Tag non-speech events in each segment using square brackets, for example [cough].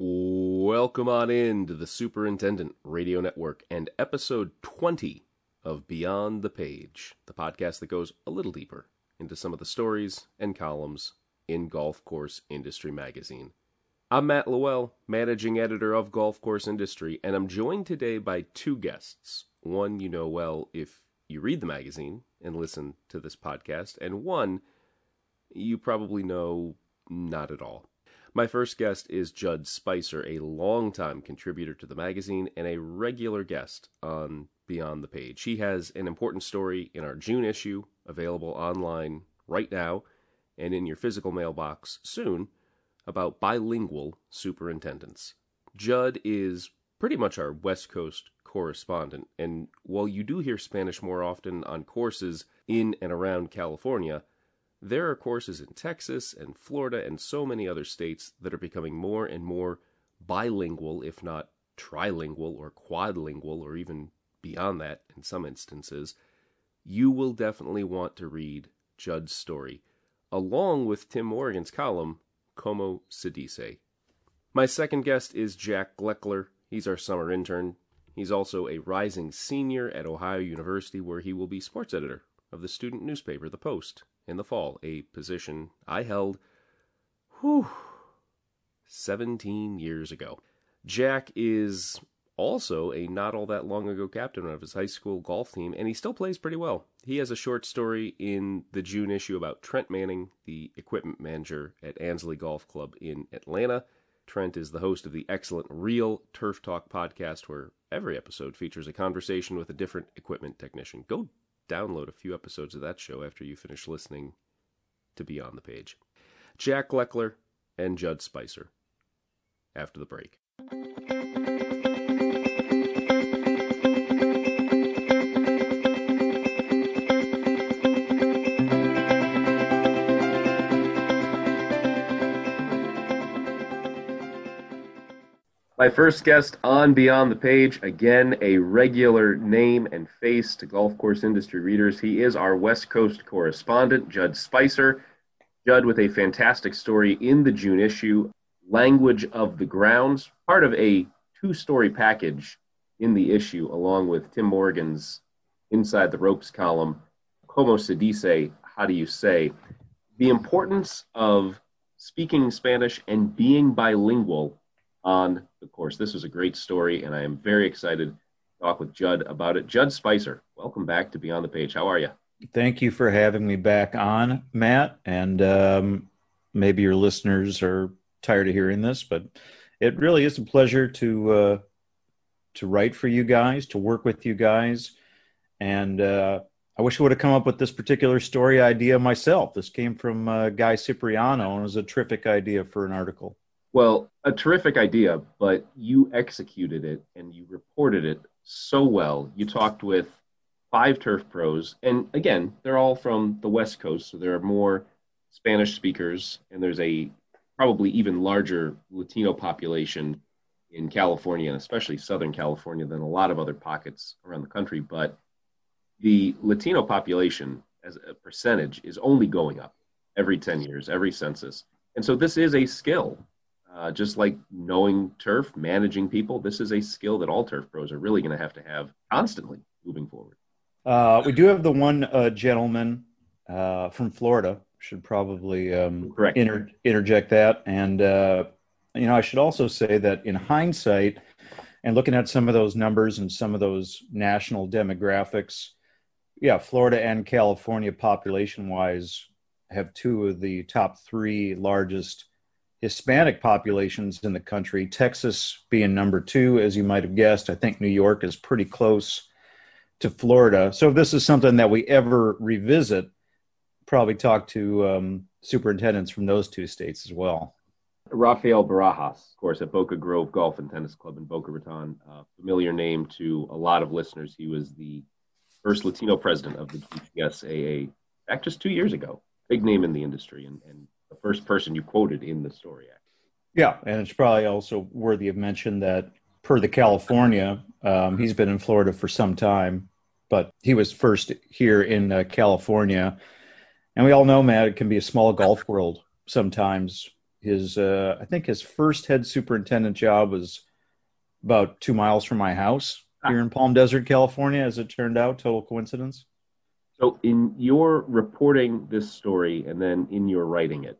Welcome on in to the Superintendent Radio Network and episode 20 of Beyond the Page, the podcast that goes a little deeper into some of the stories and columns in Golf Course Industry Magazine. I'm Matt Lowell, managing editor of Golf Course Industry, and I'm joined today by two guests. One you know well if you read the magazine and listen to this podcast, and one you probably know not at all. My first guest is Judd Spicer, a longtime contributor to the magazine and a regular guest on Beyond the Page. He has an important story in our June issue, available online right now and in your physical mailbox soon, about bilingual superintendents. Judd is pretty much our West Coast correspondent, and while you do hear Spanish more often on courses in and around California, there are courses in Texas and Florida and so many other states that are becoming more and more bilingual, if not trilingual or quadlingual, or even beyond that in some instances. You will definitely want to read Judd's story, along with Tim Morgan's column, Como se dice. My second guest is Jack Gleckler. He's our summer intern. He's also a rising senior at Ohio University, where he will be sports editor of the student newspaper, The Post, in the fall, a position I held, whew, 17 years ago. Jack is also a not all that long ago captain of his high school golf team, and he still plays pretty well. He has a short story in the June issue about Trent Manning, the equipment manager at Ansley Golf Club in Atlanta. Trent is the host of the excellent Real Turf Talk podcast, where every episode features a conversation with a different equipment technician. Go download a few episodes of that show after you finish listening to Beyond the Page. Jack Gleckler and Judd Spicer. After the break. My first guest on Beyond the Page, again, a regular name and face to golf course industry readers. He is our West Coast correspondent, Judd Spicer. Judd with a fantastic story in the June issue, Language of the Grounds, part of a two story package in the issue, along with Tim Morgan's Inside the Ropes column, Como se dice, how do you say? The importance of speaking Spanish and being bilingual on the course. This was a great story, and I am very excited to talk with Judd about it. Judd Spicer, welcome back to Beyond the Page. How are you? Thank you for having me back on, Matt. And um, maybe your listeners are tired of hearing this, but it really is a pleasure to uh, to write for you guys, to work with you guys, and uh, I wish I would have come up with this particular story idea myself. This came from uh, Guy Cipriano and was a terrific idea for an article. Well, a terrific idea, but you executed it and you reported it so well. You talked with five turf pros, and again, they're all from the West Coast, so there are more Spanish speakers, and there's a probably even larger Latino population in California, and especially Southern California, than a lot of other pockets around the country. But the Latino population, as a percentage, is only going up every 10 years, every census. And so this is a skill uh, just like knowing turf, managing people, this is a skill that all turf pros are really going to have to have constantly moving forward. Uh, we do have the one uh, gentleman uh, from Florida. Should probably um, inter- interject that, and uh, you know, I should also say that in hindsight, and looking at some of those numbers and some of those national demographics, yeah, Florida and California, population-wise, have two of the top three largest Hispanic populations in the country, Texas being number two, as you might have guessed. I think New York is pretty close to Florida. So if this is something that we ever revisit, probably talk to um, superintendents from those two states as well. Rafael Barajas, of course, at Boca Grove Golf and Tennis Club in Boca Raton, familiar name to a lot of listeners. He was the first Latino president of the GCSAA back just two years ago. Big name in the industry and, and the first person you quoted in the story. Yeah, and it's probably also worthy of mention that per the California, um, he's been in Florida for some time, but he was first here in uh, California. And we all know, Matt, it can be a small golf world sometimes his uh, I think his first head superintendent job was about two miles from my house here in Palm Desert, California. As it turned out, total coincidence. So, in your reporting this story and then in your writing it,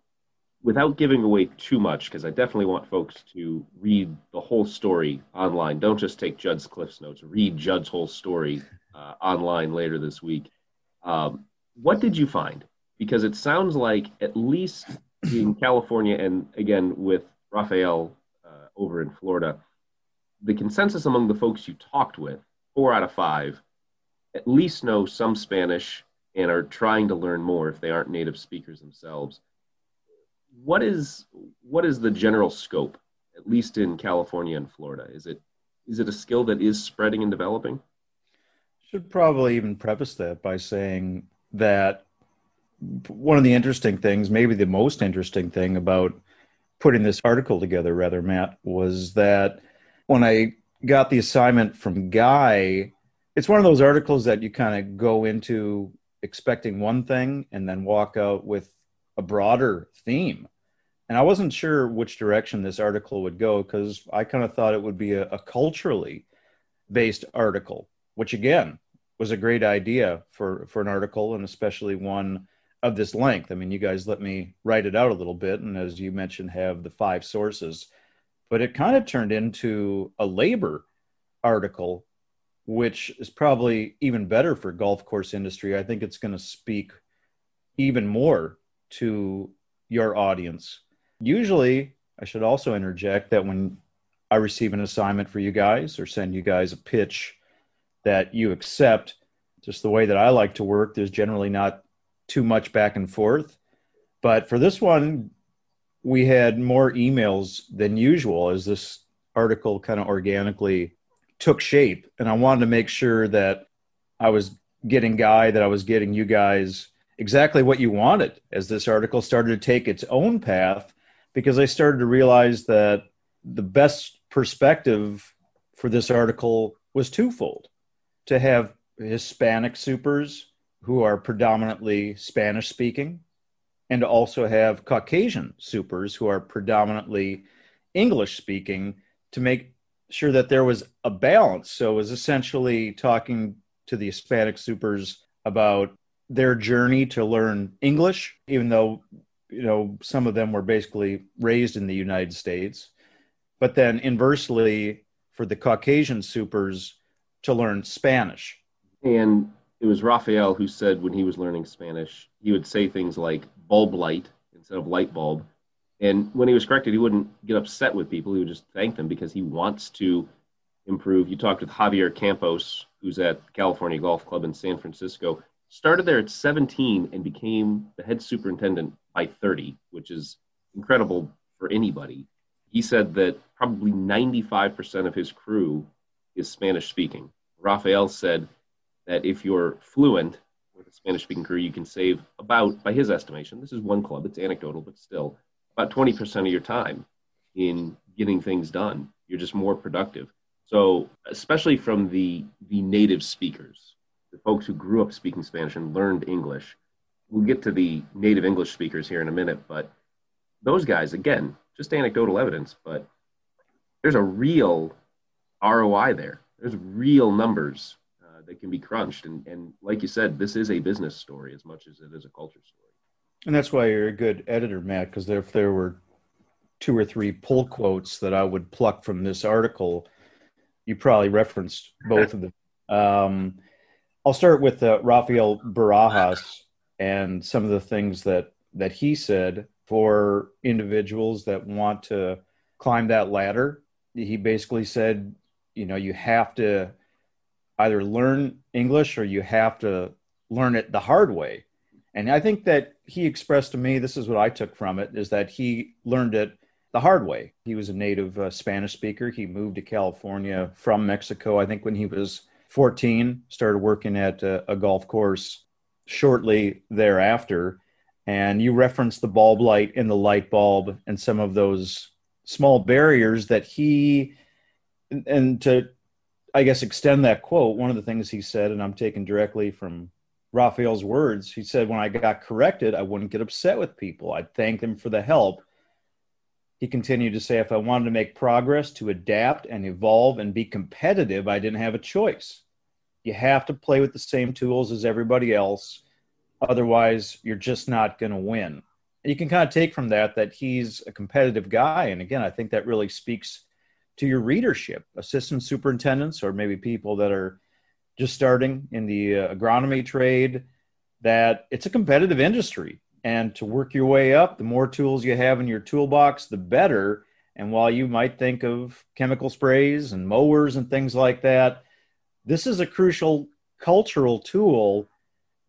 without giving away too much, because I definitely want folks to read the whole story online. Don't just take Judd's Cliffs Notes. Read Judd's whole story uh, online later this week. Um, what did you find? Because it sounds like at least in California and again with Rafael uh, over in Florida, the consensus among the folks you talked with, four out of five, at least know some Spanish and are trying to learn more if they aren't native speakers themselves. What is what is the general scope, at least in California and Florida? Is it is it a skill that is spreading and developing? Should probably even preface that by saying that one of the interesting things, maybe the most interesting thing about putting this article together, rather, Matt, was that when I got the assignment from Guy, it's one of those articles that you kind of go into expecting one thing and then walk out with a broader theme. And I wasn't sure which direction this article would go because I kind of thought it would be a, a, culturally based article, which again was a great idea for, for an article and especially one of this length. I mean, you guys let me write it out a little bit. And as you mentioned, have the five sources but it kind of turned into a labor article which is probably even better for golf course industry i think it's going to speak even more to your audience. Usually i should also interject that when i receive an assignment for you guys or send you guys a pitch that you accept just the way that i like to work there's generally not too much back and forth. But for this one we had more emails than usual as this article kind of organically took shape. And I wanted to make sure that I was getting Guy, that I was getting you guys exactly what you wanted as this article started to take its own path, because I started to realize that the best perspective for this article was twofold to have Hispanic supers who are predominantly Spanish speaking and to also have Caucasian supers who are predominantly English speaking to make sure that there was a balance. So it was essentially talking to the Hispanic supers about their journey to learn English, even though you know some of them were basically raised in the United States. But then inversely, for the Caucasian supers to learn Spanish. And it was Rafael who said when he was learning Spanish, he would say things like bulb light instead of light bulb. And when he was corrected, he wouldn't get upset with people. He would just thank them because he wants to improve. You talked with Javier Campos, who's at California Golf Club in San Francisco. Started there at 17 and became the head superintendent by 30, which is incredible for anybody. He said that probably 95% of his crew is Spanish speaking. Rafael said that if you're fluent with a Spanish speaking crew, you can save about, by his estimation, this is one club, it's anecdotal, but still, about 20% of your time in getting things done. You're just more productive. So, especially from the, the native speakers, the folks who grew up speaking Spanish and learned English, we'll get to the native English speakers here in a minute, but those guys, again, just anecdotal evidence, but there's a real ROI there. There's real numbers uh, that can be crunched. And, and like you said, this is a business story as much as it is a culture story. And that's why you're a good editor, Matt, because if there were two or three pull quotes that I would pluck from this article, you probably referenced both of them. Um, I'll start with uh, Rafael Barajas and some of the things that, that he said for individuals that want to climb that ladder. He basically said, you know, you have to either learn English or you have to learn it the hard way. And I think that he expressed to me, this is what I took from it, is that he learned it the hard way. He was a native uh, Spanish speaker. He moved to California from Mexico, I think, when he was 14, started working at a, a golf course shortly thereafter. And you referenced the bulb light and the light bulb and some of those small barriers that he, and to I guess, extend that quote, one of the things he said, and I'm taking directly from Rafael's words, he said, when I got corrected, I wouldn't get upset with people. I'd thank them for the help. He continued to say, if I wanted to make progress, to adapt and evolve and be competitive, I didn't have a choice. You have to play with the same tools as everybody else. Otherwise, you're just not going to win. You can kind of take from that that he's a competitive guy. And again, I think that really speaks to your readership, assistant superintendents, or maybe people that are just starting in the uh, agronomy trade, that it's a competitive industry. And to work your way up, the more tools you have in your toolbox, the better. And while you might think of chemical sprays and mowers and things like that, this is a crucial cultural tool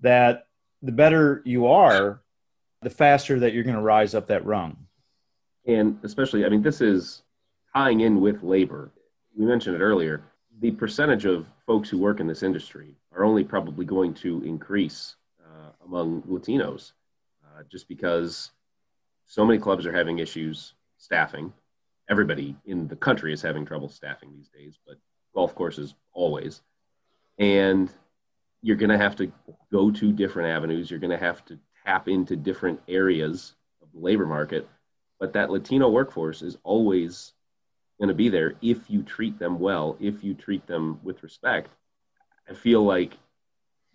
that the better you are, the faster that you're going to rise up that rung. And especially, I mean, this is tying in with labor. We mentioned it earlier. The percentage of folks who work in this industry are only probably going to increase uh, among Latinos uh, just because so many clubs are having issues staffing. Everybody in the country is having trouble staffing these days, but golf courses always. And you're going to have to go to different avenues. You're going to have to tap into different areas of the labor market. But that Latino workforce is always going to be there if you treat them well, if you treat them with respect. I feel like,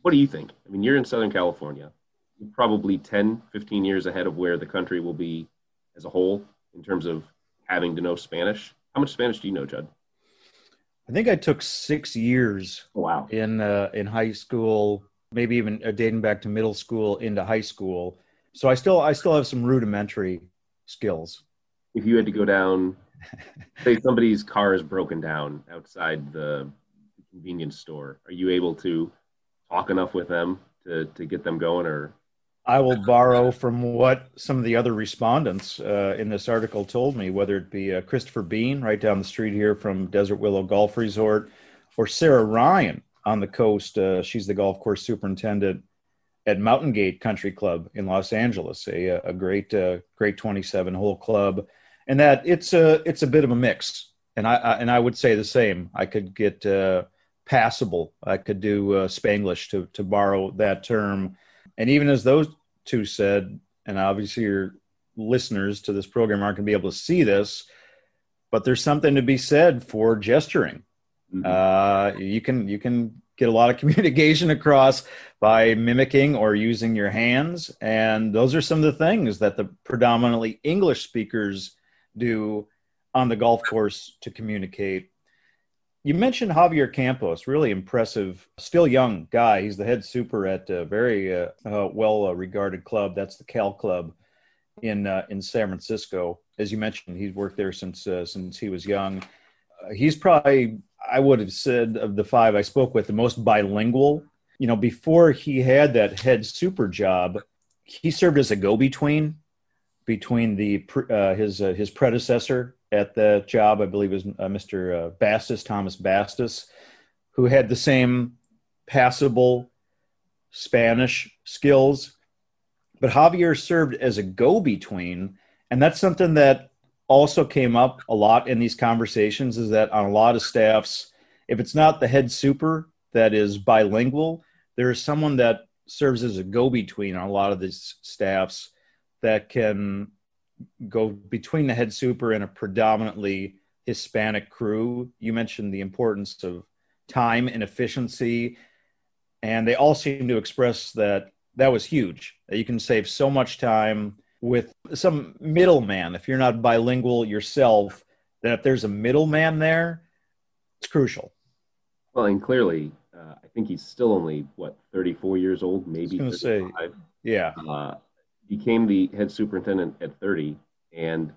what do you think? I mean, you're in Southern California, you're probably 10, 15 years ahead of where the country will be as a whole in terms of having to know Spanish. How much Spanish do you know, Judd? I think I took six years. Oh, wow. In uh, in high school, maybe even uh, dating back to middle school into high school. So I still I still have some rudimentary skills. If you had to go down [laughs] say somebody's car is broken down outside the convenience store are you able to talk enough with them to, to get them going or? I will borrow from what some of the other respondents uh, in this article told me whether it be uh, christopher bean right down the street here from desert willow golf resort or sarah ryan on the coast uh, she's the golf course superintendent at mountain gate country club in los angeles a, a great uh, great 27 hole club and that it's a it's a bit of a mix. And I, I and I would say the same. I could get uh, passable. I could do uh, Spanglish to to borrow that term. And even as those two said, and obviously your listeners to this program aren't going to be able to see this, but there's something to be said for gesturing. Mm-hmm. Uh, you can you can get a lot of [laughs] communication across by mimicking or using your hands, and those are some of the things that the predominantly English speakers do on the golf course to communicate. You mentioned Javier Campos, really impressive, still young guy. He's the head super at a very uh, uh, well regarded club. That's the Cal Club in uh, in San Francisco. As you mentioned, he's worked there since uh, since he was young. Uh, he's probably, I would have said, of the five I spoke with, the most bilingual. You know, before he had that head super job, he served as a go between between the uh, his uh, his predecessor at the job, I believe, was uh, Mr. Uh, Bastis, Thomas Bastis, who had the same passable Spanish skills, but Javier served as a go-between, and that's something that also came up a lot in these conversations. Is that on a lot of staffs, if it's not the head super that is bilingual, there is someone that serves as a go-between on a lot of these staffs that can go between the head super and a predominantly Hispanic crew. You mentioned the importance of time and efficiency, and they all seem to express that that was huge. That you can save so much time with some middleman. If you're not bilingual yourself, that if there's a middleman there, it's crucial. Well, and clearly, uh, I think he's still only what 34 years old, maybe. I was say, yeah. Uh, became the head superintendent at 30. And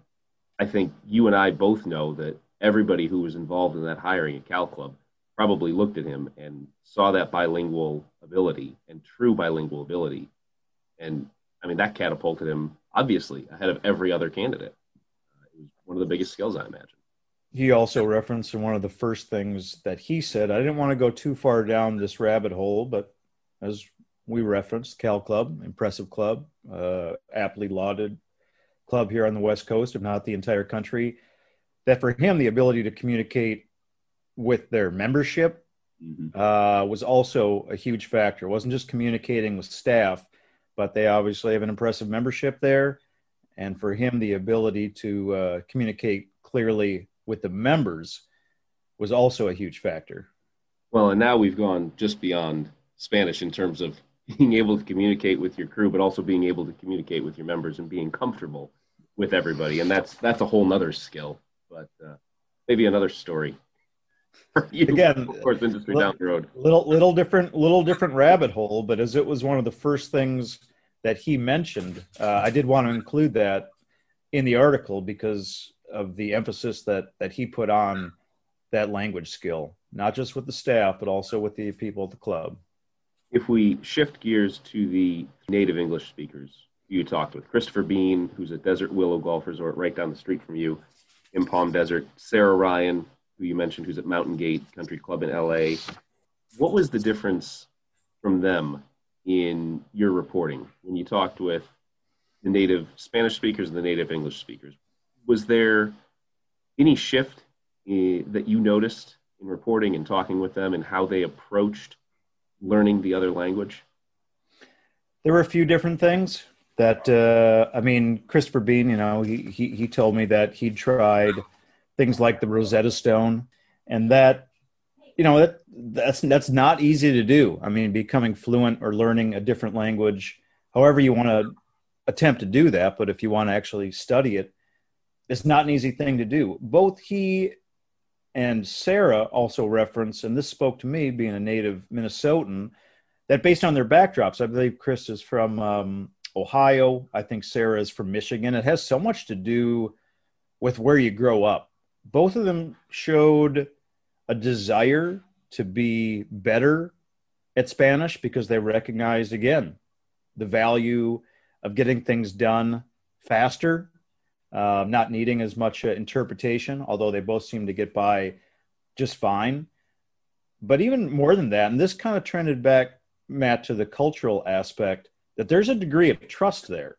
I think you and I both know that everybody who was involved in that hiring at Cal Club probably looked at him and saw that bilingual ability and true bilingual ability. And I mean, that catapulted him obviously ahead of every other candidate. Uh, it was one of the biggest skills, I imagine. He also referenced in one of the first things that he said, I didn't want to go too far down this rabbit hole, but as we referenced Cal Club, impressive club, uh, aptly lauded club here on the West Coast, if not the entire country. That for him, the ability to communicate with their membership mm-hmm. uh, was also a huge factor. It wasn't just communicating with staff, but they obviously have an impressive membership there. and for him, the ability to uh, communicate clearly with the members was also a huge factor. Well, and now we've gone just beyond Spanish in terms of being able to communicate with your crew, but also being able to communicate with your members and being comfortable with everybody, and that's that's a whole nother skill. But uh, maybe another story. [laughs] Again, of course, industry little, down the road. Little little different little different rabbit hole, but as it was one of the first things that he mentioned, uh, I did want to include that in the article because of the emphasis that that he put on that language skill, not just with the staff, but also with the people at the club. If we shift gears to the native English speakers, you talked with Christopher Bean, who's at Desert Willow Golf Resort right down the street from you in Palm Desert, Sarah Ryan, who you mentioned, who's at Mountain Gate Country Club in LA. What was the difference from them in your reporting when you talked with the native Spanish speakers and the native English speakers? Was there any shift in, that you noticed in reporting and talking with them and how they approached learning the other language? There were a few different things that uh, I mean, Christopher Bean, you know, he, he he told me that he tried things like the Rosetta Stone, and that you know that that's that's not easy to do. I mean, becoming fluent or learning a different language, however you want to attempt to do that, but if you want to actually study it, it's not an easy thing to do. Both he and Sarah also reference, and this spoke to me being a native Minnesotan, that based on their backdrops, I believe Chris is from um, Ohio. I think Sarah is from Michigan. It has so much to do with where you grow up. Both of them showed a desire to be better at Spanish because they recognized, again, the value of getting things done faster, uh, not needing as much uh, interpretation, although they both seem to get by just fine. But even more than that, and this kind of trended back, Matt, to the cultural aspect that there's a degree of trust there.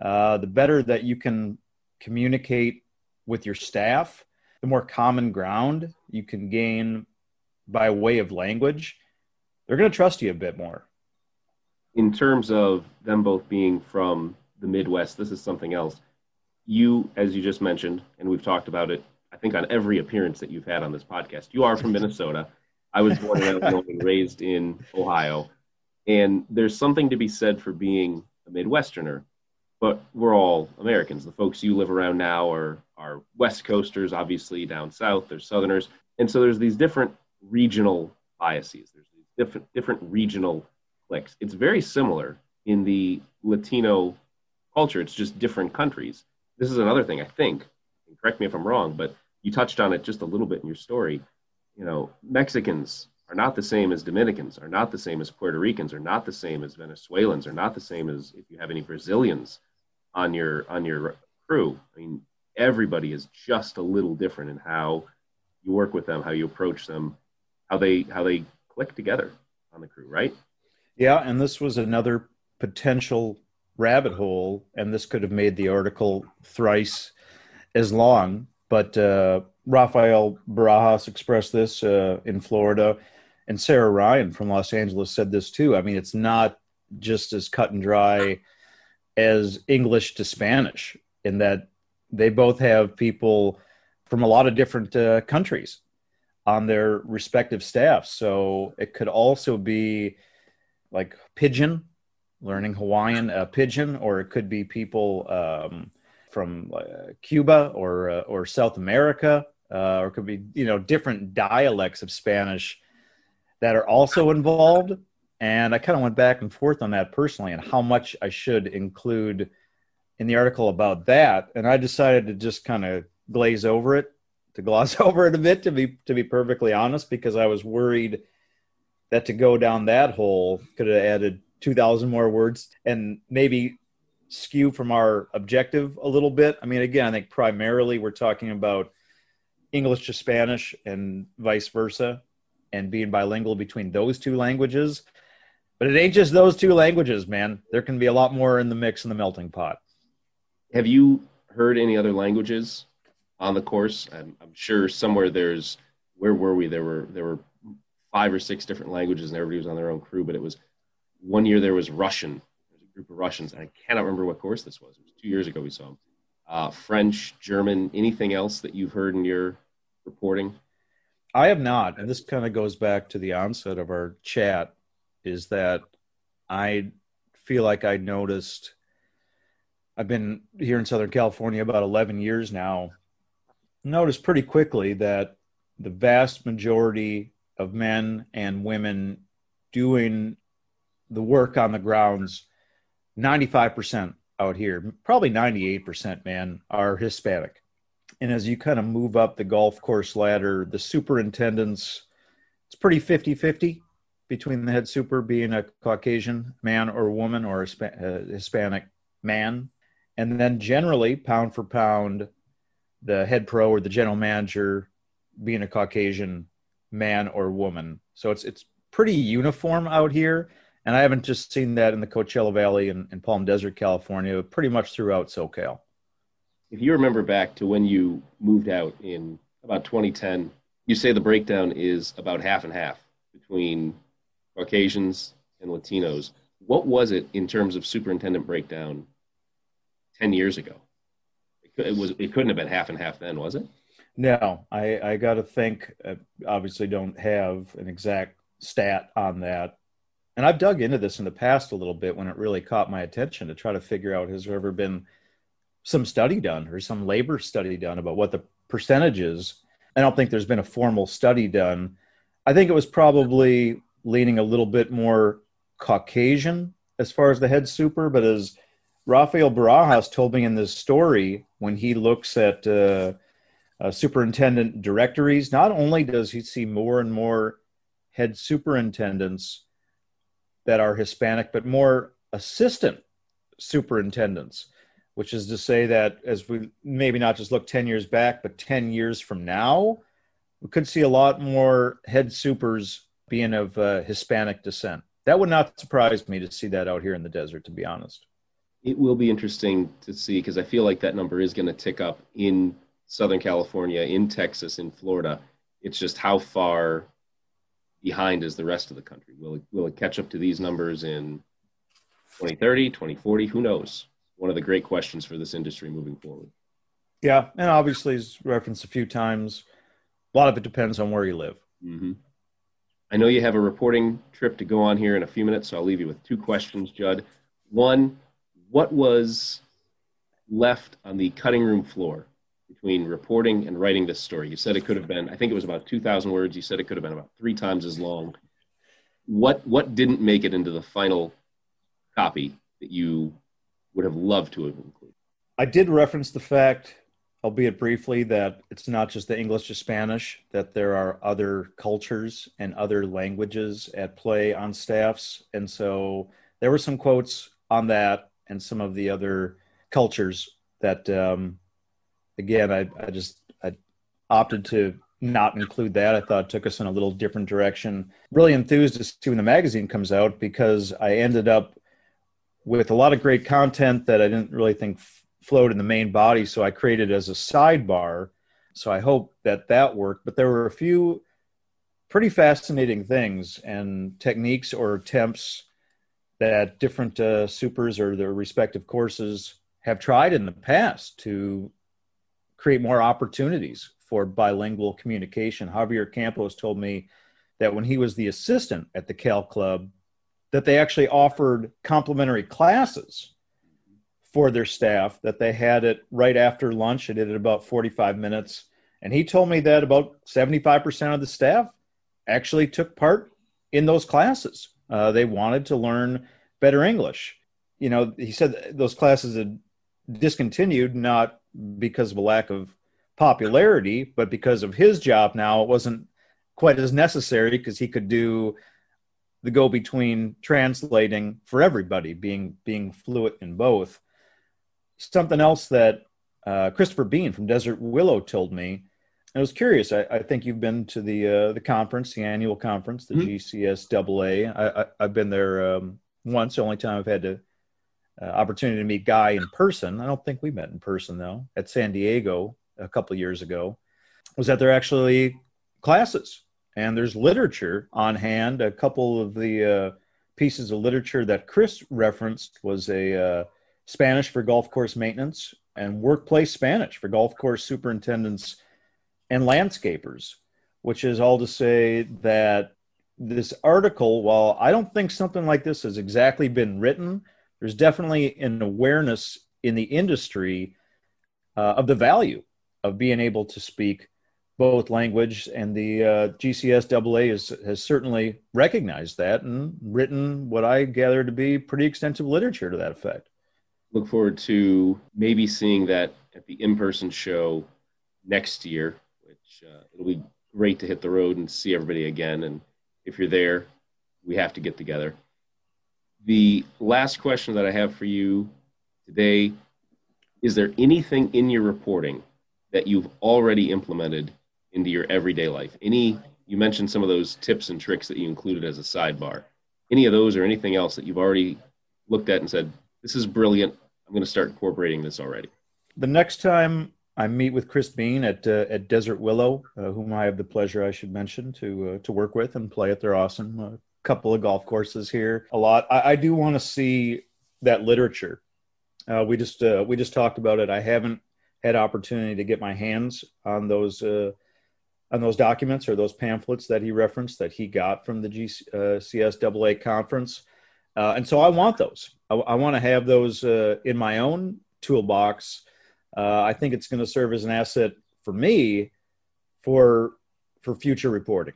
Uh, the better that you can communicate with your staff, the more common ground you can gain by way of language, they're going to trust you a bit more. In terms of them both being from the Midwest, this is something else. You, as you just mentioned, and we've talked about it, I think on every appearance that you've had on this podcast, you are from Minnesota. I was born and raised in Ohio. And there's something to be said for being a Midwesterner, but we're all Americans. The folks you live around now are, are West Coasters, obviously down south, there's Southerners. And so there's these different regional biases, there's these different, different regional cliques. It's very similar in the Latino culture, it's just different countries. This is another thing I think, correct me if I'm wrong, but you touched on it just a little bit in your story. You know, Mexicans are not the same as Dominicans, are not the same as Puerto Ricans, are not the same as Venezuelans, are not the same as if you have any Brazilians on your on your crew. I mean, everybody is just a little different in how you work with them, how you approach them, how they how they click together on the crew, right? Yeah, and this was another potential rabbit hole, and this could have made the article thrice as long. But uh, Rafael Barajas expressed this uh, in Florida and Sarah Ryan from Los Angeles said this too. I mean, it's not just as cut and dry as English to Spanish in that they both have people from a lot of different uh, countries on their respective staffs. So it could also be like pidgin, learning Hawaiian uh, pidgin, or it could be people um, from uh, Cuba or uh, or South America, uh, or it could be you know different dialects of Spanish that are also involved. And I kind of went back and forth on that personally and how much I should include in the article about that. And I decided to just kind of glaze over it, to gloss [laughs] over it a bit, to be to be perfectly honest, because I was worried that to go down that hole could have added 2,000 more words and maybe skew from our objective a little bit. I mean, again, I think primarily we're talking about English to Spanish and vice versa and being bilingual between those two languages. But it ain't just those two languages, man. There can be a lot more in the mix in the melting pot. Have you heard any other languages on the course? I'm, I'm sure somewhere there's where were we? There were there were five or six different languages, and everybody was on their own crew. But it was one year there was Russian, There's a group of Russians. and I cannot remember what course this was. It was two years ago we saw them. Uh, French, German, anything else that you've heard in your reporting? I have not, and this kind of goes back to the onset of our chat. Is that I feel like I noticed. I've been here in Southern California about 11 years now. Noticed pretty quickly that the vast majority of men and women doing the work on the grounds 95% out here probably 98% man are hispanic. And as you kind of move up the golf course ladder the superintendents it's pretty 50-50 between the head super being a caucasian man or woman or a uh, hispanic man. And then generally pound for pound the head pro or the general manager being a caucasian man or woman. So it's it's pretty uniform out here and I haven't just seen that in the Coachella Valley and, and Palm Desert, California, pretty much throughout SoCal. If you remember back to when you moved out in about 2010, you say the breakdown is about half and half between Caucasians and Latinos. What was it in terms of superintendent breakdown 10 years ago? It, was. It couldn't have been half and half then, was it? No, I, I got to think. Uh, obviously, don't have an exact stat on that and I've dug into this in the past a little bit when it really caught my attention to try to figure out has there ever been some study done or some labor study done about what the percentage is. I don't think there's been a formal study done. I think it was probably leaning a little bit more Caucasian as far as the head super, but as Rafael Barajas told me in this story, when he looks at uh, uh, superintendent directories, not only does he see more and more head superintendents that are Hispanic, but more assistant superintendents, which is to say that as we maybe not just look 10 years back, but 10 years from now, we could see a lot more head supers being of uh, Hispanic descent. That would not surprise me to see that out here in the desert, to be honest. It will be interesting to see because I feel like that number is going to tick up in Southern California, in Texas, in Florida. It's just how far behind as the rest of the country? Will it, will it catch up to these numbers in 2030, 2040? Who knows? One of the great questions for this industry moving forward. Yeah, and obviously, as referenced a few times, a lot of it depends on where you live. Mm-hmm. I know you have a reporting trip to go on here in a few minutes, so I'll leave you with two questions, Judd. One, what was left on the cutting room floor between reporting and writing this story? You said it could have been, I think it was about 2,000 words. You said it could have been about three times as long. What, what didn't make it into the final copy that you would have loved to have included? I did reference the fact, albeit briefly, that it's not just the English to Spanish, that there are other cultures and other languages at play on staffs. And so there were some quotes on that and some of the other cultures that um, again, I, I just I opted to not include that. I thought took us in a little different direction. Really enthused to see when the magazine comes out because I ended up with a lot of great content that I didn't really think f- flowed in the main body. So I created as a sidebar. So I hope that that worked. But there were a few pretty fascinating things and techniques or attempts that different uh, supers or their respective courses have tried in the past to create more opportunities for bilingual communication. Javier Campos told me that when he was the assistant at the Cal Club, that they actually offered complimentary classes for their staff, that they had it right after lunch. They did it about 45 minutes. And he told me that about 75% of the staff actually took part in those classes. Uh, they wanted to learn better English. You know, he said those classes had discontinued not because of a lack of popularity, but because of his job now, it wasn't quite as necessary because he could do the go between translating for everybody, being being fluent in both. Something else that uh, Christopher Bean from Desert Willow told me. I was curious. I, I think you've been to the uh, the conference, the annual conference, the mm-hmm. GCSAA. I, I, have been there um, once. The only time I've had to uh, opportunity to meet Guy in person. I don't think we met in person though at San Diego a couple years ago. Was that there actually classes and there's literature on hand. A couple of the uh, pieces of literature that Chris referenced was a uh, Spanish for golf course maintenance and workplace Spanish for golf course superintendents and landscapers, which is all to say that this article, while I don't think something like this has exactly been written, there's definitely an awareness in the industry uh, of the value of being able to speak both language and the uh, GCSAA is, has certainly recognized that and written what I gather to be pretty extensive literature to that effect. Look forward to maybe seeing that at the in-person show next year, which uh, it'll be great to hit the road and see everybody again. And if you're there, we have to get together. The last question that I have for you today is there anything in your reporting that you've already implemented into your everyday life? Any, you mentioned some of those tips and tricks that you included as a sidebar. Any of those or anything else that you've already looked at and said, this is brilliant. I'm going to start incorporating this already. The next time I meet with Chris Bean at uh, at Desert Willow, uh, whom I have the pleasure, I should mention, to uh, to work with and play at their awesome uh, couple of golf courses here. A lot. I, I do want to see that literature. Uh, we just uh, we just talked about it. I haven't had opportunity to get my hands on those on those documents or those pamphlets that he referenced that he got from the GCSAA uh, conference. Uh, and so I want those. I, I want to have those uh, in my own toolbox. Uh, I think it's going to serve as an asset for me for for future reporting.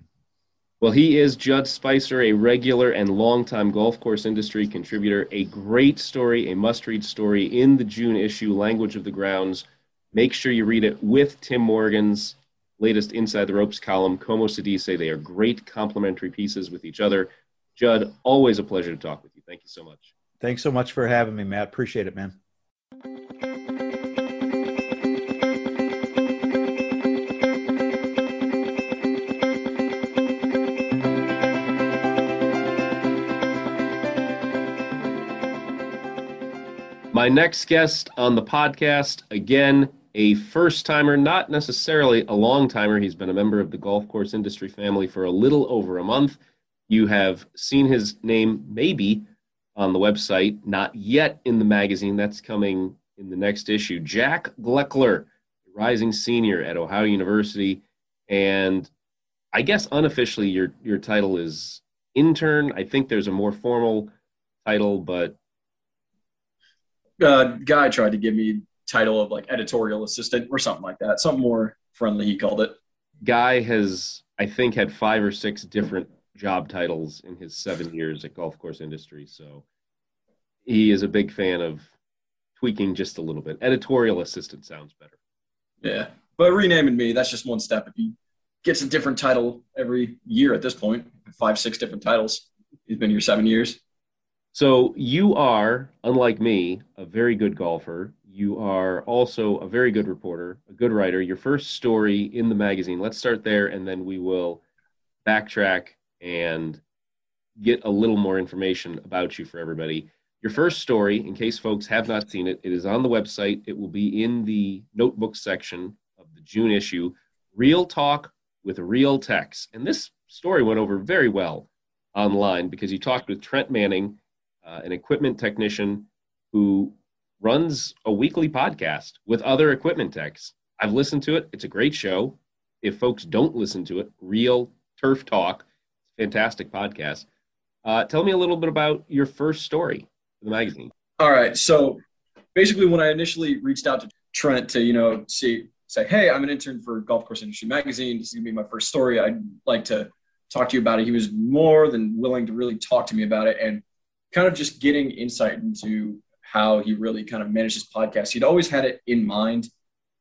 Well, he is Judd Spicer, a regular and longtime golf course industry contributor. A great story, a must read story in the June issue, Language of the Grounds. Make sure you read it with Tim Morgan's latest Inside the Ropes column, Como se dice. They are great complementary pieces with each other. Judd, always a pleasure to talk with you. Thank you so much. Thanks so much for having me, Matt. Appreciate it, man. My next guest on the podcast, again, a first timer, not necessarily a long timer. He's been a member of the golf course industry family for a little over a month. You have seen his name maybe on the website, not yet in the magazine. That's coming in the next issue. Jack Gleckler, rising senior at Ohio University. And I guess unofficially, your, your title is intern. I think there's a more formal title, but. Uh, guy tried to give me title of like editorial assistant or something like that. Something more friendly, he called it. Guy has, I think, had five or six different job titles in his seven years at golf course industry. So he is a big fan of tweaking just a little bit. Editorial assistant sounds better. Yeah. But renaming me, that's just one step. If he gets a different title every year at this point, five, six different titles, he's been here seven years. So you are, unlike me, a very good golfer. You are also a very good reporter, a good writer. Your first story in the magazine, let's start there and then we will backtrack and get a little more information about you for everybody. Your first story, in case folks have not seen it, it is on the website. It will be in the notebook section of the June issue Real Talk with Real Techs. And this story went over very well online because you talked with Trent Manning, uh, an equipment technician who runs a weekly podcast with other equipment techs. I've listened to it. It's a great show. If folks don't listen to it, Real Turf Talk, fantastic podcast. Uh, tell me a little bit about your first story for the magazine. All right. So basically, when I initially reached out to Trent to, you know, see, say, hey, I'm an intern for Golf Course Industry Magazine. This is going to be my first story. I'd like to talk to you about it. He was more than willing to really talk to me about it and kind of just getting insight into how he really kind of managed his podcast. He'd always had it in mind,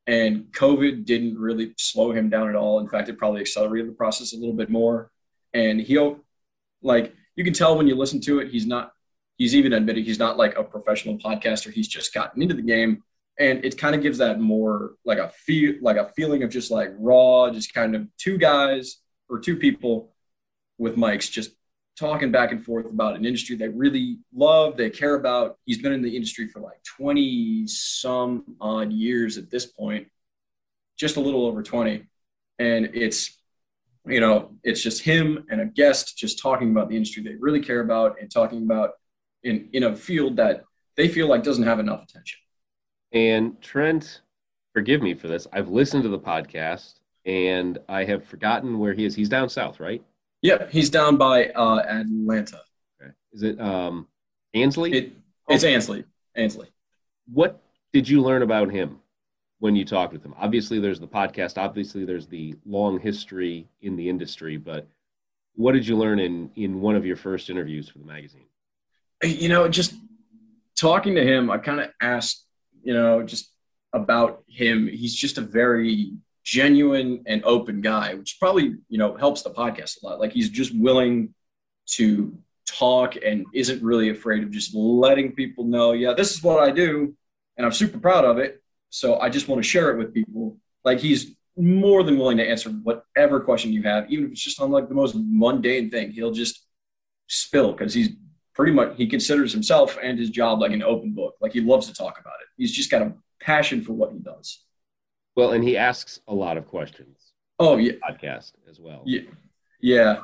and COVID didn't really slow him down at all. In fact, it probably accelerated the process a little bit more. And he'll, like, you can tell when you listen to it, he's not, he's even admitted he's not like a professional podcaster. He's just gotten into the game. And it kind of gives that more like a feel, like a feeling of just like raw, just kind of two guys or two people with mics just talking back and forth about an industry they really love, they care about. He's been in the industry for like 20 some odd years at this point, just a little over 20. And it's you know, it's just him and a guest just talking about the industry they really care about and talking about in in a field that they feel like doesn't have enough attention. And Trent, forgive me for this. I've listened to the podcast and I have forgotten where he is. He's down south, right? Yep, he's down by uh, Atlanta. Okay. Is it um, Ansley? It, it's oh. Ansley. Ansley. What did you learn about him when you talked with him? Obviously, there's the podcast. Obviously, there's the long history in the industry. But what did you learn in in one of your first interviews for the magazine? You know, just talking to him, I kind of asked, you know, just about him. He's just a very genuine and open guy, which probably, you know, helps the podcast a lot. Like he's just willing to talk and isn't really afraid of just letting people know, yeah, this is what I do and I'm super proud of it. So I just want to share it with people. Like he's more than willing to answer whatever question you have, even if it's just on like the most mundane thing. He'll just spill because he's pretty much he considers himself and his job like an open book. Like he loves to talk about it. He's just got a passion for what he does. Well, and he asks a lot of questions. Oh yeah, podcast as well. Yeah, yeah.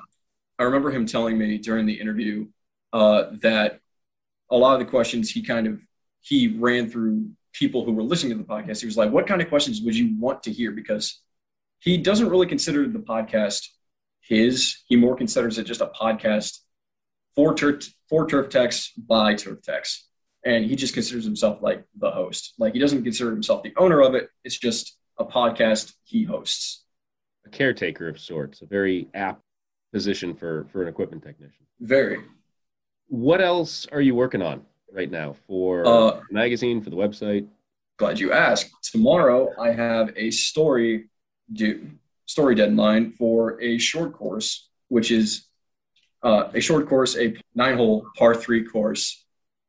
I remember him telling me during the interview uh, that a lot of the questions he kind of he ran through people who were listening to the podcast. He was like, "What kind of questions would you want to hear?" Because he doesn't really consider the podcast his. He more considers it just a podcast for turf for turf techs by turf techs, and he just considers himself like the host. Like he doesn't consider himself the owner of it. It's just a podcast he hosts. A caretaker of sorts, a very apt position for for an equipment technician. Very. What else are you working on right now for uh, magazine for the website? Glad you asked. Tomorrow I have a story due story deadline for a short course, which is uh, a short course, a nine hole par three course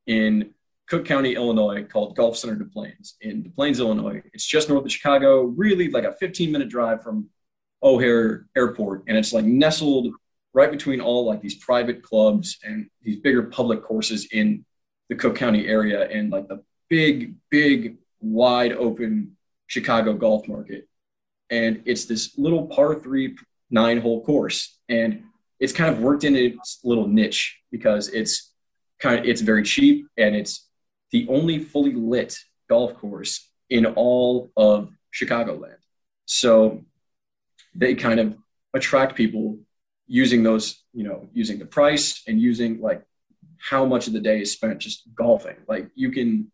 in Cook County, Illinois, called Golf Center Des Plaines in Des Plaines, Illinois. It's just north of Chicago, really like a 15 minute drive from O'Hare Airport. And it's like nestled right between all like these private clubs and these bigger public courses in the Cook County area and like the big, big, wide open Chicago golf market. And it's this little par three nine hole course. And it's kind of worked in its little niche because it's kind of it's very cheap and it's the only fully lit golf course in all of Chicagoland. So they kind of attract people using those, you know, using the price and using like how much of the day is spent just golfing. Like you can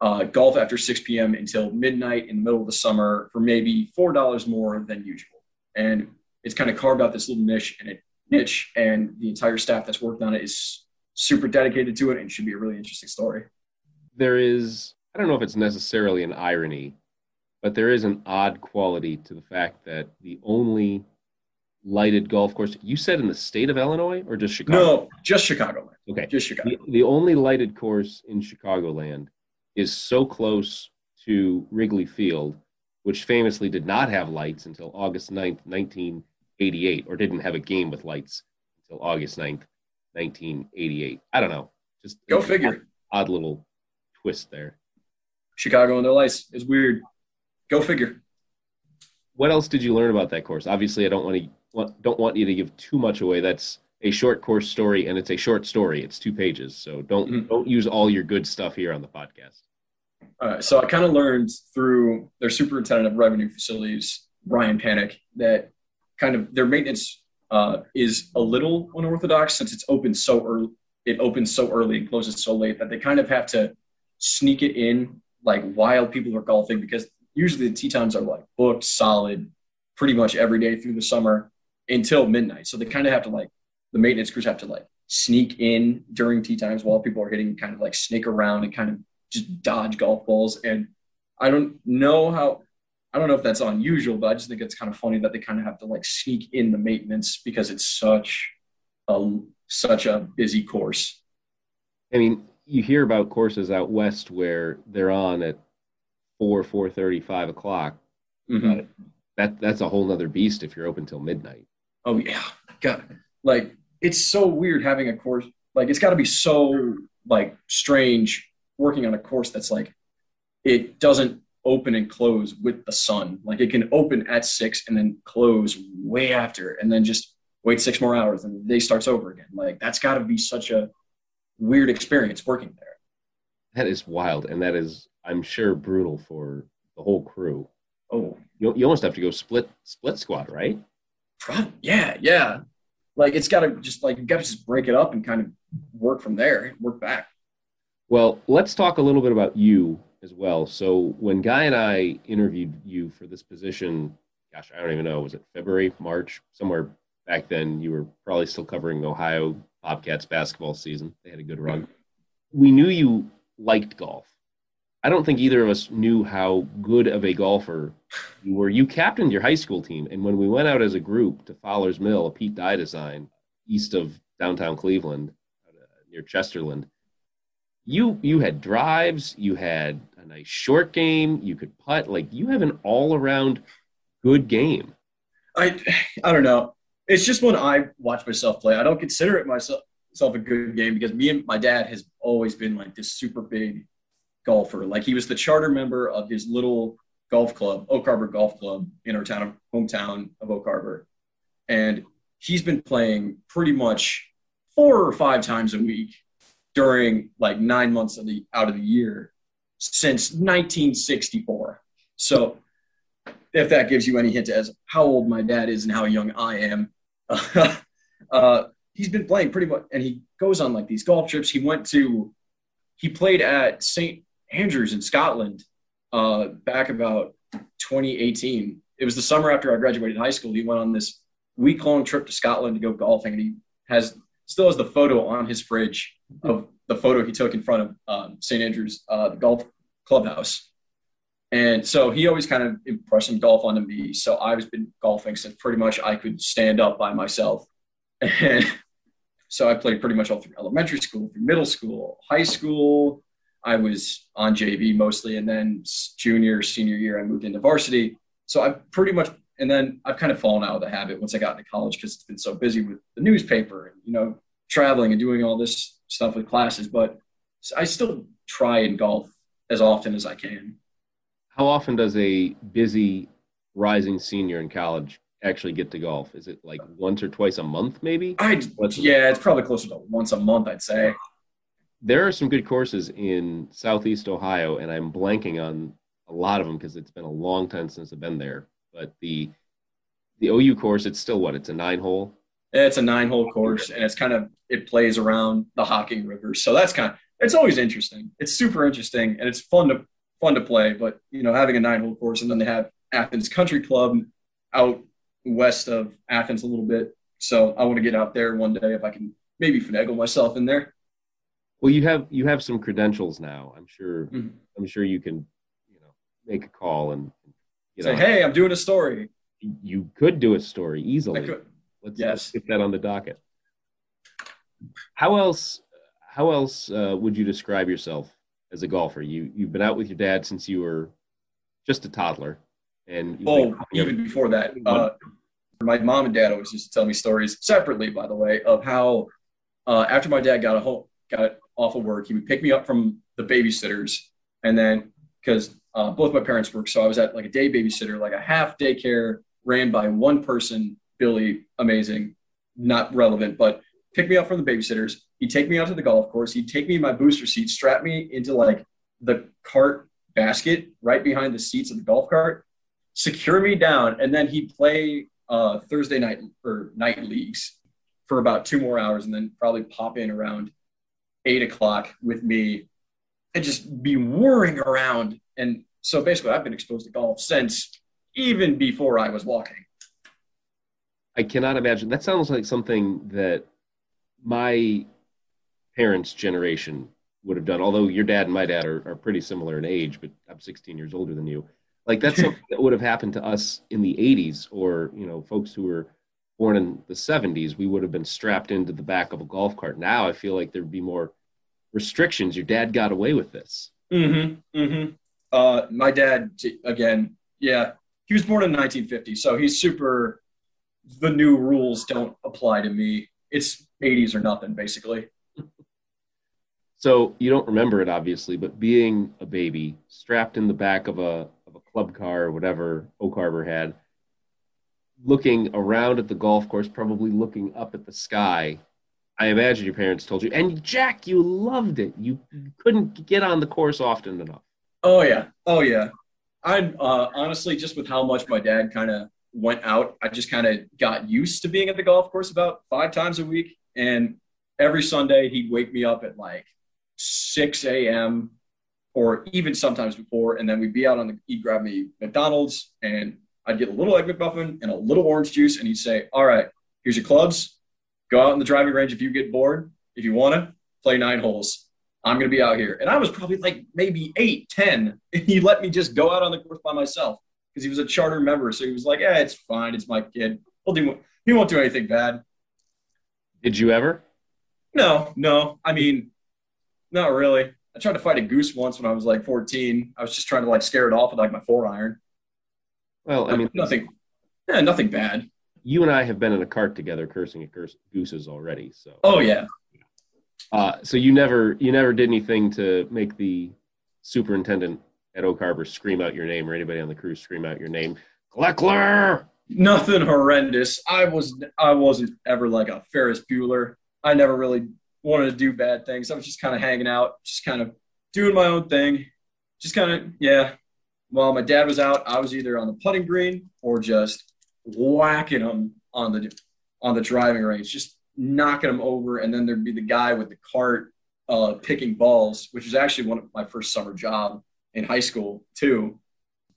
uh, golf after 6 p.m. until midnight in the middle of the summer for maybe four dollars more than usual. And it's kind of carved out this little niche and it niche, and the entire staff that's worked on it is super dedicated to it, and should be a really interesting story there is I don't know if it's necessarily an irony, but there is an odd quality to the fact that the only lighted golf course you said in the state of Illinois or just Chicago? No, just Chicagoland. Okay, just Chicago. The, the only lighted course in Chicagoland is so close to Wrigley Field, which famously did not have lights until August 9th, 1988, or didn't have a game with lights until August 9th, 1988. I don't know. Just go figure. Odd, odd little twist there. Chicago and their lights is weird. Go figure. What else did you learn about that course? Obviously, I don't want to don't want you to give too much away. That's a short course story, and it's a short story. It's two pages, so don't mm-hmm. don't use all your good stuff here on the podcast. All right. So I kind of learned through their superintendent of revenue facilities, Brian Panic, that kind of their maintenance uh, is a little unorthodox since it's open so early. It opens so early and closes so late that they kind of have to sneak it in like while people are golfing because usually the tee times are like booked solid pretty much every day through the summer until midnight. So they kind of have to like the maintenance crews have to like sneak in during tee times while people are hitting kind of like sneak around and kind of just dodge golf balls. And I don't know how I don't know if that's unusual, but I just think it's kind of funny that they kind of have to like sneak in the maintenance because it's such a such a busy course. I mean, you hear about courses out west where they're on at four, four thirty, five o'clock. Mm-hmm. that that's a whole other beast if you're open till midnight. Oh yeah, God, like it's so weird having a course. Like it's got to be so like strange working on a course that's like it doesn't open and close with the sun. Like it can open at six and then close way after, and then just wait six more hours and the day starts over again. Like that's got to be such a weird experience working there. That is wild, and that is, I'm sure, brutal for the whole crew. Oh, you, you almost have to go split split squad, right? Yeah, yeah. Like it's got to just like you got to just break it up and kind of work from there, work back. Well, let's talk a little bit about you as well. So when Guy and I interviewed you for this position, gosh, I don't even know, was it February, March, somewhere back then? You were probably still covering Ohio Bobcats basketball season. They had a good run. We knew you liked golf. I don't think either of us knew how good of a golfer you were. You captained your high school team, and when we went out as a group to Fowler's Mill, a Pete Dye design east of downtown Cleveland, uh, near Chesterland, you you had drives, you had a nice short game, you could putt. Like you have an all around good game. I I don't know. It's just when I watch myself play, I don't consider it myself a good game because me and my dad has always been like this super big golfer. Like he was the charter member of his little golf club, Oak Harbor Golf Club, in our town, hometown of Oak Harbor, and he's been playing pretty much four or five times a week during like nine months of the out of the year since 1964. So if that gives you any hint as how old my dad is and how young I am, uh, he's been playing pretty much, and he goes on like these golf trips. He went to, he played at St. Andrews in Scotland uh, back about 2018. It was the summer after I graduated high school. He went on this week long trip to Scotland to go golfing, and he has still has the photo on his fridge of the photo he took in front of um, St. Andrews, uh, the golf clubhouse. And so he always kind of impressed some golf onto me. So I've been golfing since pretty much I could stand up by myself. [laughs] And so I played pretty much all through elementary school, through middle school, high school, I was on JV mostly, and then junior, senior year, I moved into varsity. So I've pretty much, and then I've kind of fallen out of the habit once I got into college because it's been so busy with the newspaper and you know traveling and doing all this stuff with classes. But I still try and golf as often as I can. How often does a busy rising senior in college actually get to golf? Is it like once or twice a month, maybe? I yeah, it's probably closer to once a month, I'd say there are some good courses in Southeast Ohio, and I'm blanking on a lot of them because it's been a long time since I've been there. But the the OU course, it's still what? It's a nine hole. It's a nine hole course, and it's kind of it plays around the Hocking River, so that's kind of it's always interesting. It's super interesting, and it's fun to fun to play. But you know, having a nine hole course, and then they have Athens Country Club out west of Athens a little bit. So I want to get out there one day if I can maybe finagle myself in there. Well, you have you have some credentials now. I'm sure. Mm-hmm. I'm sure you can, you know, make a call and you say, know, "Hey, I'm doing a story." You could do a story easily. Let's, yes. let's get that on the docket. How else? How else uh, would you describe yourself as a golfer? You you've been out with your dad since you were just a toddler, and oh, even before that, uh, my mom and dad always used to tell me stories separately, by the way, of how uh, after my dad got a home, got off of work. He would pick me up from the babysitters, and then because uh, both my parents worked, so I was at like a day babysitter, like a half daycare ran by one person, Billy, amazing, not relevant, but pick me up from the babysitters. He'd take me out to the golf course. He'd take me in my booster seat, strap me into like the cart basket right behind the seats of the golf cart, secure me down, and then he'd play uh, Thursday night or night leagues for about two more hours, and then probably pop in around eight o'clock with me and just be whirring around. And so basically, I've been exposed to golf since even before I was walking. I cannot imagine. That sounds like something that my parents' generation would have done. Although your dad and my dad are, are pretty similar in age, but I'm 16 years older than you. Like that's something that would have happened to us in the 80s, or you know, folks who were born in the 70s. We would have been strapped into the back of a golf cart. Now I feel like there'd be more restrictions. Your dad got away with this. Mm-hmm. Mm-hmm. Uh, my dad, again, yeah, he was born in 1950, so he's super. The new rules don't apply to me. It's 80s or nothing, basically. So you don't remember it, obviously, but being a baby strapped in the back of a of a club car or whatever Oak Harbor had, looking around at the golf course, probably looking up at the sky. I imagine your parents told you, and Jack, you loved it. You couldn't get on the course often enough. Oh yeah, oh yeah. I uh, honestly, just with how much my dad kind of went out, I just kind of got used to being at the golf course about five times a week, and every Sunday he'd wake me up at like 6 a.m. or even sometimes before, and then we'd be out on the he'd grab me McDonald's and I'd get a little egg McMuffin and a little orange juice, and he'd say, "All right, here's your clubs. Go out in the driving range if you get bored. If you want to play nine holes, I'm going to be out here." And I was probably like maybe eight, ten, [laughs] and he let me just go out on the course by myself because he was a charter member. So he was like, "Yeah, it's fine. It's my kid. He'll do. He won't do anything bad." Did you ever? No, no. I mean, not really. I tried to fight a goose once when I was like 14. I was just trying to like scare it off with like my four iron. Well, I mean, nothing. Yeah, nothing bad. You and I have been in a cart together, cursing at gooses already. So. Oh yeah. Uh, so you never you never did anything to make the superintendent at Oak Harbor scream out your name or anybody on the crew scream out your name, Gleckler. Nothing horrendous. I was I wasn't ever like a Ferris Bueller. I never really wanted to do bad things. I was just kind of hanging out, just kind of doing my own thing. Just kind of, yeah. While my dad was out, I was either on the putting green or just whacking them on the on the driving range, just knocking them over. And then there'd be the guy with the cart uh, picking balls, which was actually one of my first summer job in high school too.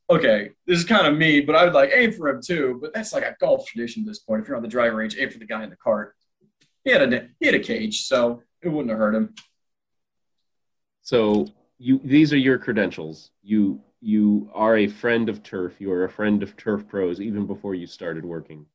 Okay, this is kind of mean, but I would like aim for him too. But that's like a golf tradition at this point. If you're on the driving range, aim for the guy in the cart he had a he had a cage, so it wouldn't have hurt him. So you these are your credentials. You you are a friend of turf. You are a friend of turf pros even before you started working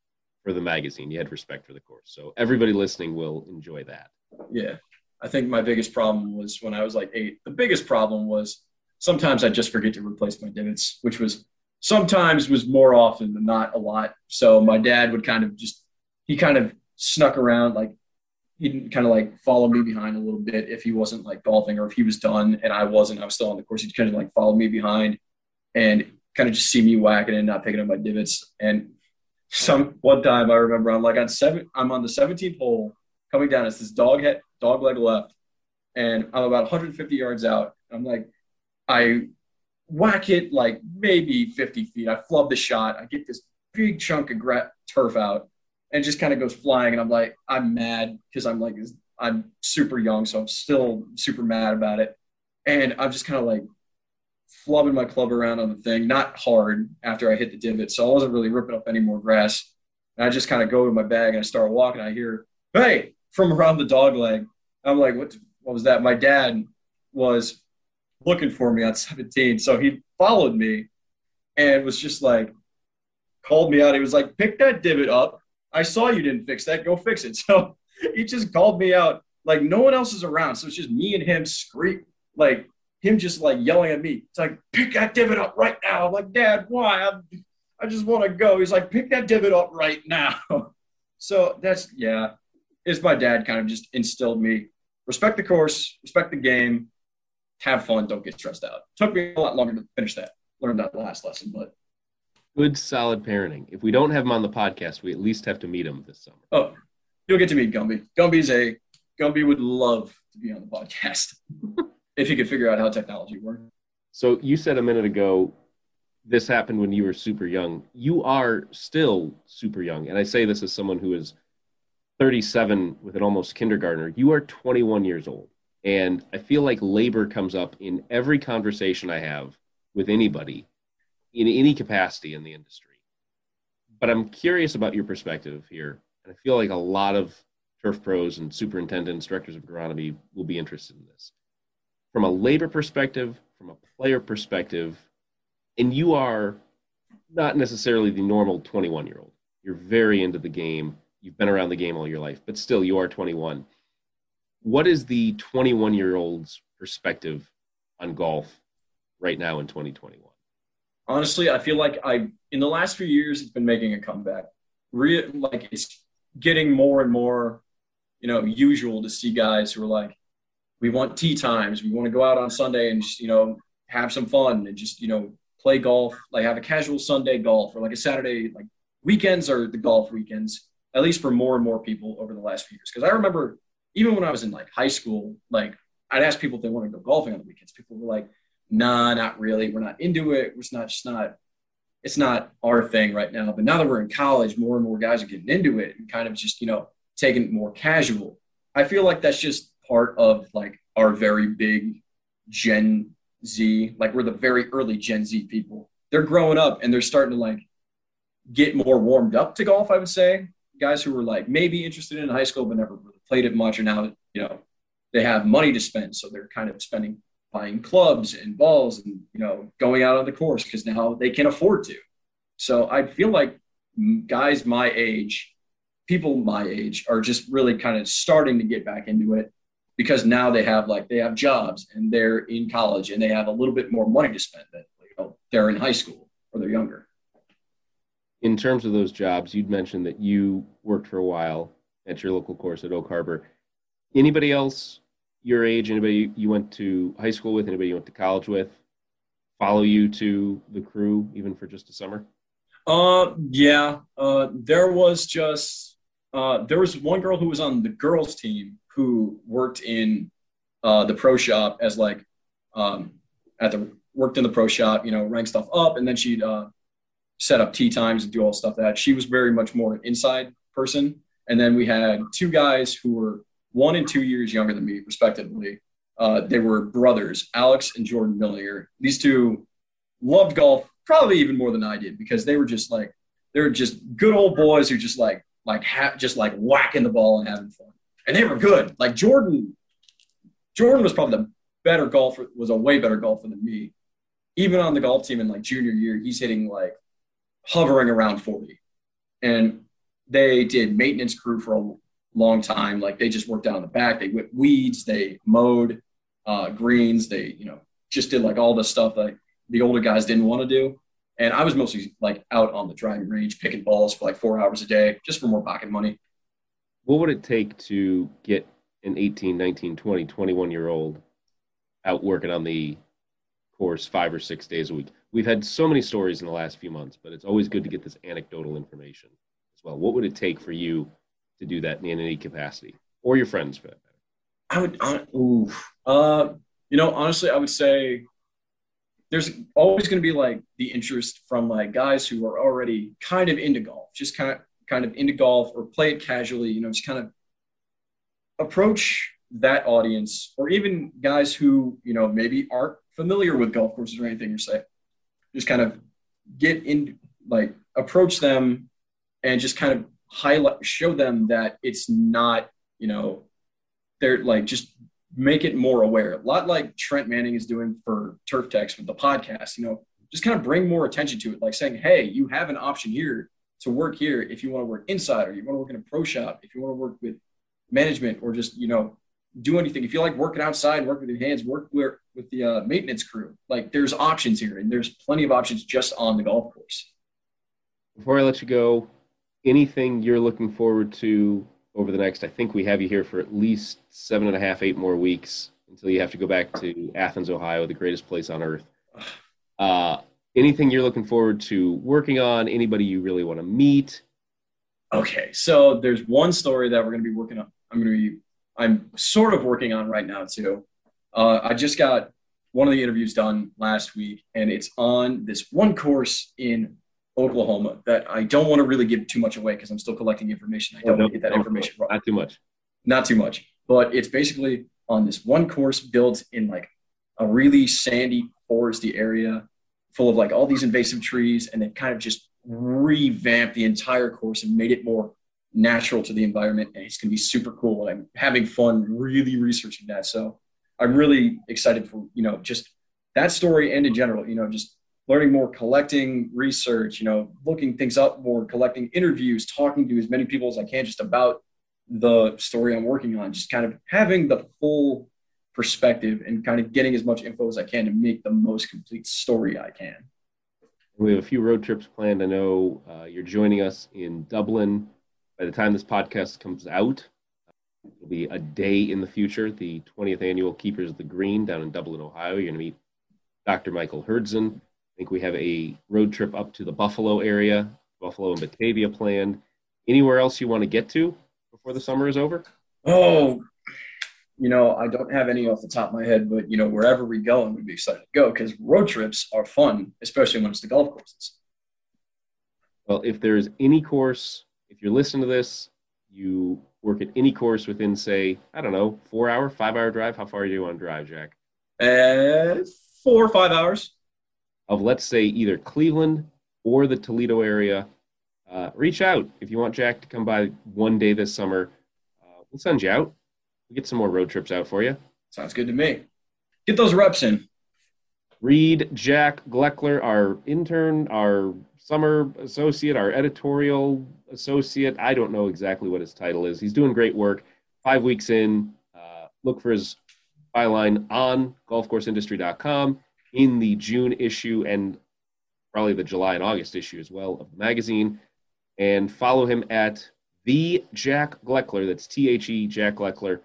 for the magazine. You had respect for the course. So everybody listening will enjoy that. Yeah. I think my biggest problem was when I was like eight. The biggest problem was sometimes I just forget to replace my divots, which was sometimes was more often than not a lot. So my dad would kind of just he kind of snuck around like he'd kind of like follow me behind a little bit if he wasn't like golfing or if he was done and I wasn't, I was still on the course. He'd kind of like follow me behind and kind of just see me whacking and not picking up my divots. And some one time I remember I'm like on seven, I'm on the 17th hole coming down. It's this dog head, dog leg left, and I'm about 150 yards out. I'm like, I whack it like maybe 50 feet. I flub the shot. I get this big chunk of gra- turf out and just kind of goes flying. And I'm like, I'm mad because I'm like, I'm super young, so I'm still super mad about it. And I'm just kind of like flubbing my club around on the thing, not hard after I hit the divot. So I wasn't really ripping up any more grass. And I just kind of go to my bag and I start walking. I hear, hey, from around the dog leg. I'm like, what, what was that? My dad was looking for me on [laughs] 17. So he followed me and was just like, called me out. He was like, pick that divot up I saw you didn't fix that. Go fix it. [laughs] So he just called me out. Like no one else is around. So it's just me and him scream like him just like yelling at me. It's like, pick that divot up right now. I'm like, Dad, why? I'm, I just want to go. He's like, pick that divot up right now. [laughs] so that's yeah. is my dad kind of just instilled me respect the course, respect the game, have fun, don't get stressed out. Took me a lot longer to finish that, learn that last lesson, but good, solid parenting. If we don't have him on the podcast, we at least have to meet him this summer. Oh, you'll get to meet Gumby. Gumby's a Gumby would love to be on the podcast [laughs] if he could figure out how technology works. So you said a minute ago this happened when you were super young. You are still super young, and I say this as someone who is 37 with an almost kindergartner. You are 21 years old, and I feel like labor comes up in every conversation I have with anybody in any capacity in the industry. But I'm curious about your perspective here. And I feel like a lot of turf pros and superintendents, directors of agronomy will be interested in this. From a labor perspective, from a player perspective, and you are not necessarily the normal 21 year old. You're very into the game. You've been around the game all your life, but still you are 21. What is the 21 year old's perspective on golf right now in 2021? Honestly, I feel like I in the last few years it's been making a comeback. Re- like it's getting more and more, you know, usual to see guys who are like, we want tee times, we want to go out on Sunday and just you know have some fun and just you know play golf, like have a casual Sunday golf or like a Saturday, like weekends are the golf weekends, at least for more and more people over the last few years. Because I remember even when I was in like high school, like I'd ask people if they want to go golfing on the weekends. People were like, nah, not really. We're not into it. It's not just not, it's not our thing right now. But now that we're in college, more and more guys are getting into it and kind of just, you know, taking it more casual. I feel like that's just part of like our very big Gen Z. Like we're the very early Gen Z people. They're growing up and they're starting to like get more warmed up to golf, I would say. Guys who were like maybe interested in high school but never really played it much are now, that you know, they have money to spend. So they're kind of spending buying clubs and balls and, you know, going out on the course because now they can afford to. So I feel like guys my age people my age are just really kind of starting to get back into it because now they have like they have jobs and they're in college and they have a little bit more money to spend than you know, they're in high school or they're younger. In terms of those jobs, you'd mentioned that you worked for a while at your local course at Oak Harbor. Anybody else your age, anybody you went to high school with, anybody you went to college with, follow you to the crew even for just a summer? Uh, yeah. Uh, there was just uh, there was one girl who was on the girls team who worked in uh, the pro shop as like um, at the worked in the pro shop, you know, rank stuff up, and then she'd uh, set up tee times and do all stuff that. She was very much more an inside person, and then we had two guys who were one and two years younger than me, respectively. Uh, they were brothers, Alex and Jordan Millinger. These two loved golf probably even more than I did because they were just like they're just good old boys who just like like ha- just like whacking the ball and having fun. And they were good. Like Jordan, Jordan was probably the better golfer, was a way better golfer than me. Even on the golf team in like junior year, he's hitting like hovering around 40. And they did maintenance crew for a long time. Like they just worked out in the back. They whipped weeds, they mowed uh, greens, they, you know, just did like all the stuff that the older guys didn't want to do. And I was mostly like out on the driving range picking balls for like four hours a day just for more pocket money. What would it take to get an 18, 19, 20, 21 year old out working on the course five or six days a week? We've had so many stories in the last few months, but it's always good to get this anecdotal information as well. What would it take for you to do that in any capacity or your friends for that matter? I would, uh, ooh, uh, you know, honestly, I would say there's always going to be like the interest from like guys who are already kind of into golf, just kind of kind of into golf or play it casually, you know, just kind of approach that audience or even guys who, you know, maybe aren't familiar with golf courses or anything, or say, just kind of get in, like, approach them and just kind of highlight, show them that it's not, you know, they're like just make it more aware. A lot like Trent Manning is doing for Turf Techs with the podcast, you know, just kind of bring more attention to it, like saying, hey, you have an option here to work here if you want to work inside or you want to work in a pro shop, if you want to work with management or just, you know, do anything. If you like working outside, work with your hands, work with, with the uh, maintenance crew, like there's options here and there's plenty of options just on the golf course. Before I let you go, anything you're looking forward to over the next, I think we have you here for at least seven and a half, eight more weeks until you have to go back to Athens, Ohio, the greatest place on earth. Uh, anything you're looking forward to working on? Anybody you really want to meet? Okay, so there's one story that we're going to be working on. I'm going to be, I'm sort of working on right now too. Uh, I just got one of the interviews done last week, and it's on this one course in Oklahoma that I don't want to really give too much away because I'm still collecting information. I oh, don't want to get that information wrong. Not too much. Not too much. But it's basically on this one course built in like a really sandy, foresty area full of like all these invasive trees. And they've kind of just revamped the entire course and made it more natural to the environment. And it's going to be super cool. And I'm having fun really researching that. So I'm really excited for, you know, just that story and in general, you know, just learning more, collecting research, you know, looking things up more, collecting interviews, talking to as many people as I can just about the story I'm working on, just kind of having the full perspective and kind of getting as much info as I can to make the most complete story I can. We have a few road trips planned. I know uh, you're joining us in Dublin. By the time this podcast comes out, it'll be a day in the future, the 20th annual Keepers of the Green down in Dublin, Ohio. You're going to meet Dr. Michael Hurdzan think we have a road trip up to the Buffalo area, Buffalo and Batavia planned. Anywhere else you want to get to before the summer is over? Oh, you know, I don't have any off the top of my head, but you know, wherever we go, and we'd be excited to go because road trips are fun, especially when it's the golf courses. Well, if there's any course, if you're listening to this, you work at any course within, say, I don't know, four hour, five hour drive. How far are you on drive, Jack? Uh, four or five hours. Of let's say either Cleveland or the Toledo area, uh, reach out if you want Jack to come by one day this summer. Uh, we'll send you out. We'll get some more road trips out for you. Sounds good to me. Get those reps in. Reed, Jack Gleckler, our intern, our summer associate, our editorial associate. I don't know exactly what his title is. He's doing great work. Five weeks in, uh, look for his byline on golfcourseindustry.com in the June issue and probably the July and August issue as well of the magazine. And follow him at the Jack Gleckler. That's T H E Jack Gleckler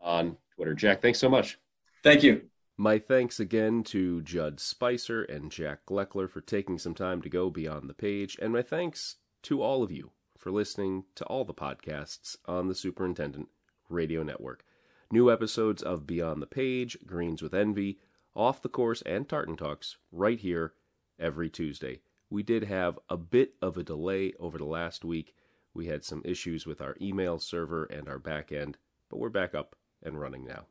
on Twitter. Jack, thanks so much. Thank you. My thanks again to Judd Spicer and Jack Gleckler for taking some time to go beyond the page, and my thanks to all of you for listening to all the podcasts on the Superintendent Radio Network. New episodes of Beyond the Page, Greens with Envy, Off the Course, and Tartan Talks right here every Tuesday. We did have a bit of a delay over the last week. We had some issues with our email server and our back end, but we're back up and running now.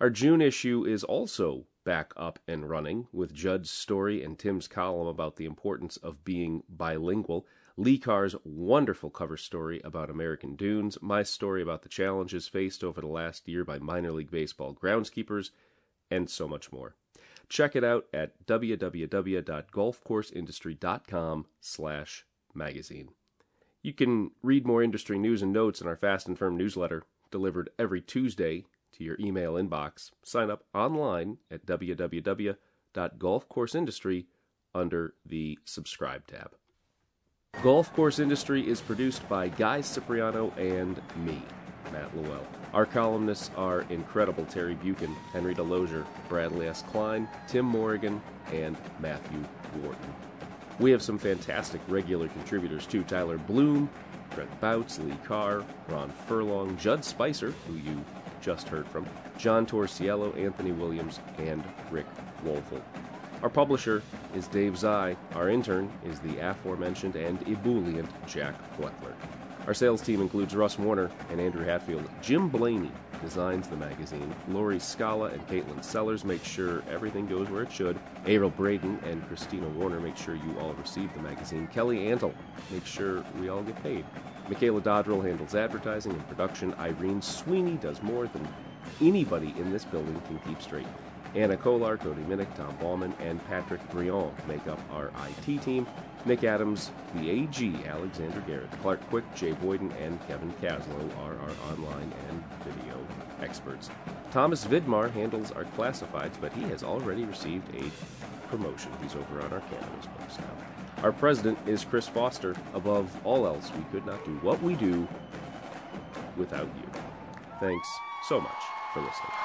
Our June issue is also back up and running with Judd's story and Tim's column about the importance of being bilingual, Lee Carr's wonderful cover story about American Dunes, my story about the challenges faced over the last year by minor league baseball groundskeepers, and so much more. Check it out at www.golfcourseindustry.com slash magazine. You can read more industry news and notes in our Fast and Firm newsletter, delivered every Tuesday to your email inbox. Sign up online at www.golfcourseindustry under the subscribe tab. Golf Course Industry is produced by Guy Cipriano and me, Matt LaWell. Our columnists are incredible Terry Buchen, Henry DeLozier, Bradley S. Klein, Tim Moraghan, and Matthew Wharton. We have some fantastic regular contributors too Tyler Bloom, Trent Bouts, Lee Carr, Ron Furlong, Judd Spicer, who you just heard from, John Torsiello, Anthony Williams, and Rick Woelfel. Our publisher is Dave Szy. Our intern is the aforementioned and ebullient Jack Gleckler. Our sales team includes Russ Warner and Andrew Hatfield. Jim Blaney designs the magazine. Lori Scala and Caitlin Sellers make sure everything goes where it should. Ariel Braden and Christina Warner make sure you all receive the magazine. Kelly Antle makes sure we all get paid. Michaela Dodrell handles advertising and production. Irene Sweeney does more than anybody in this building can keep straight. Anna Kolar, Cody Minnick, Tom Ballman, and Patrick Brion make up our IT team. Nick Adams, the AG, Alexander Garrett, Clark Quick, Jay Boyden, and Kevin Caslow are our online and video experts. Thomas Vidmar handles our classifieds, but he has already received a promotion. He's over on our cannabis books now. Our president is Chris Foster. Above all else, we could not do what we do without you. Thanks so much for listening.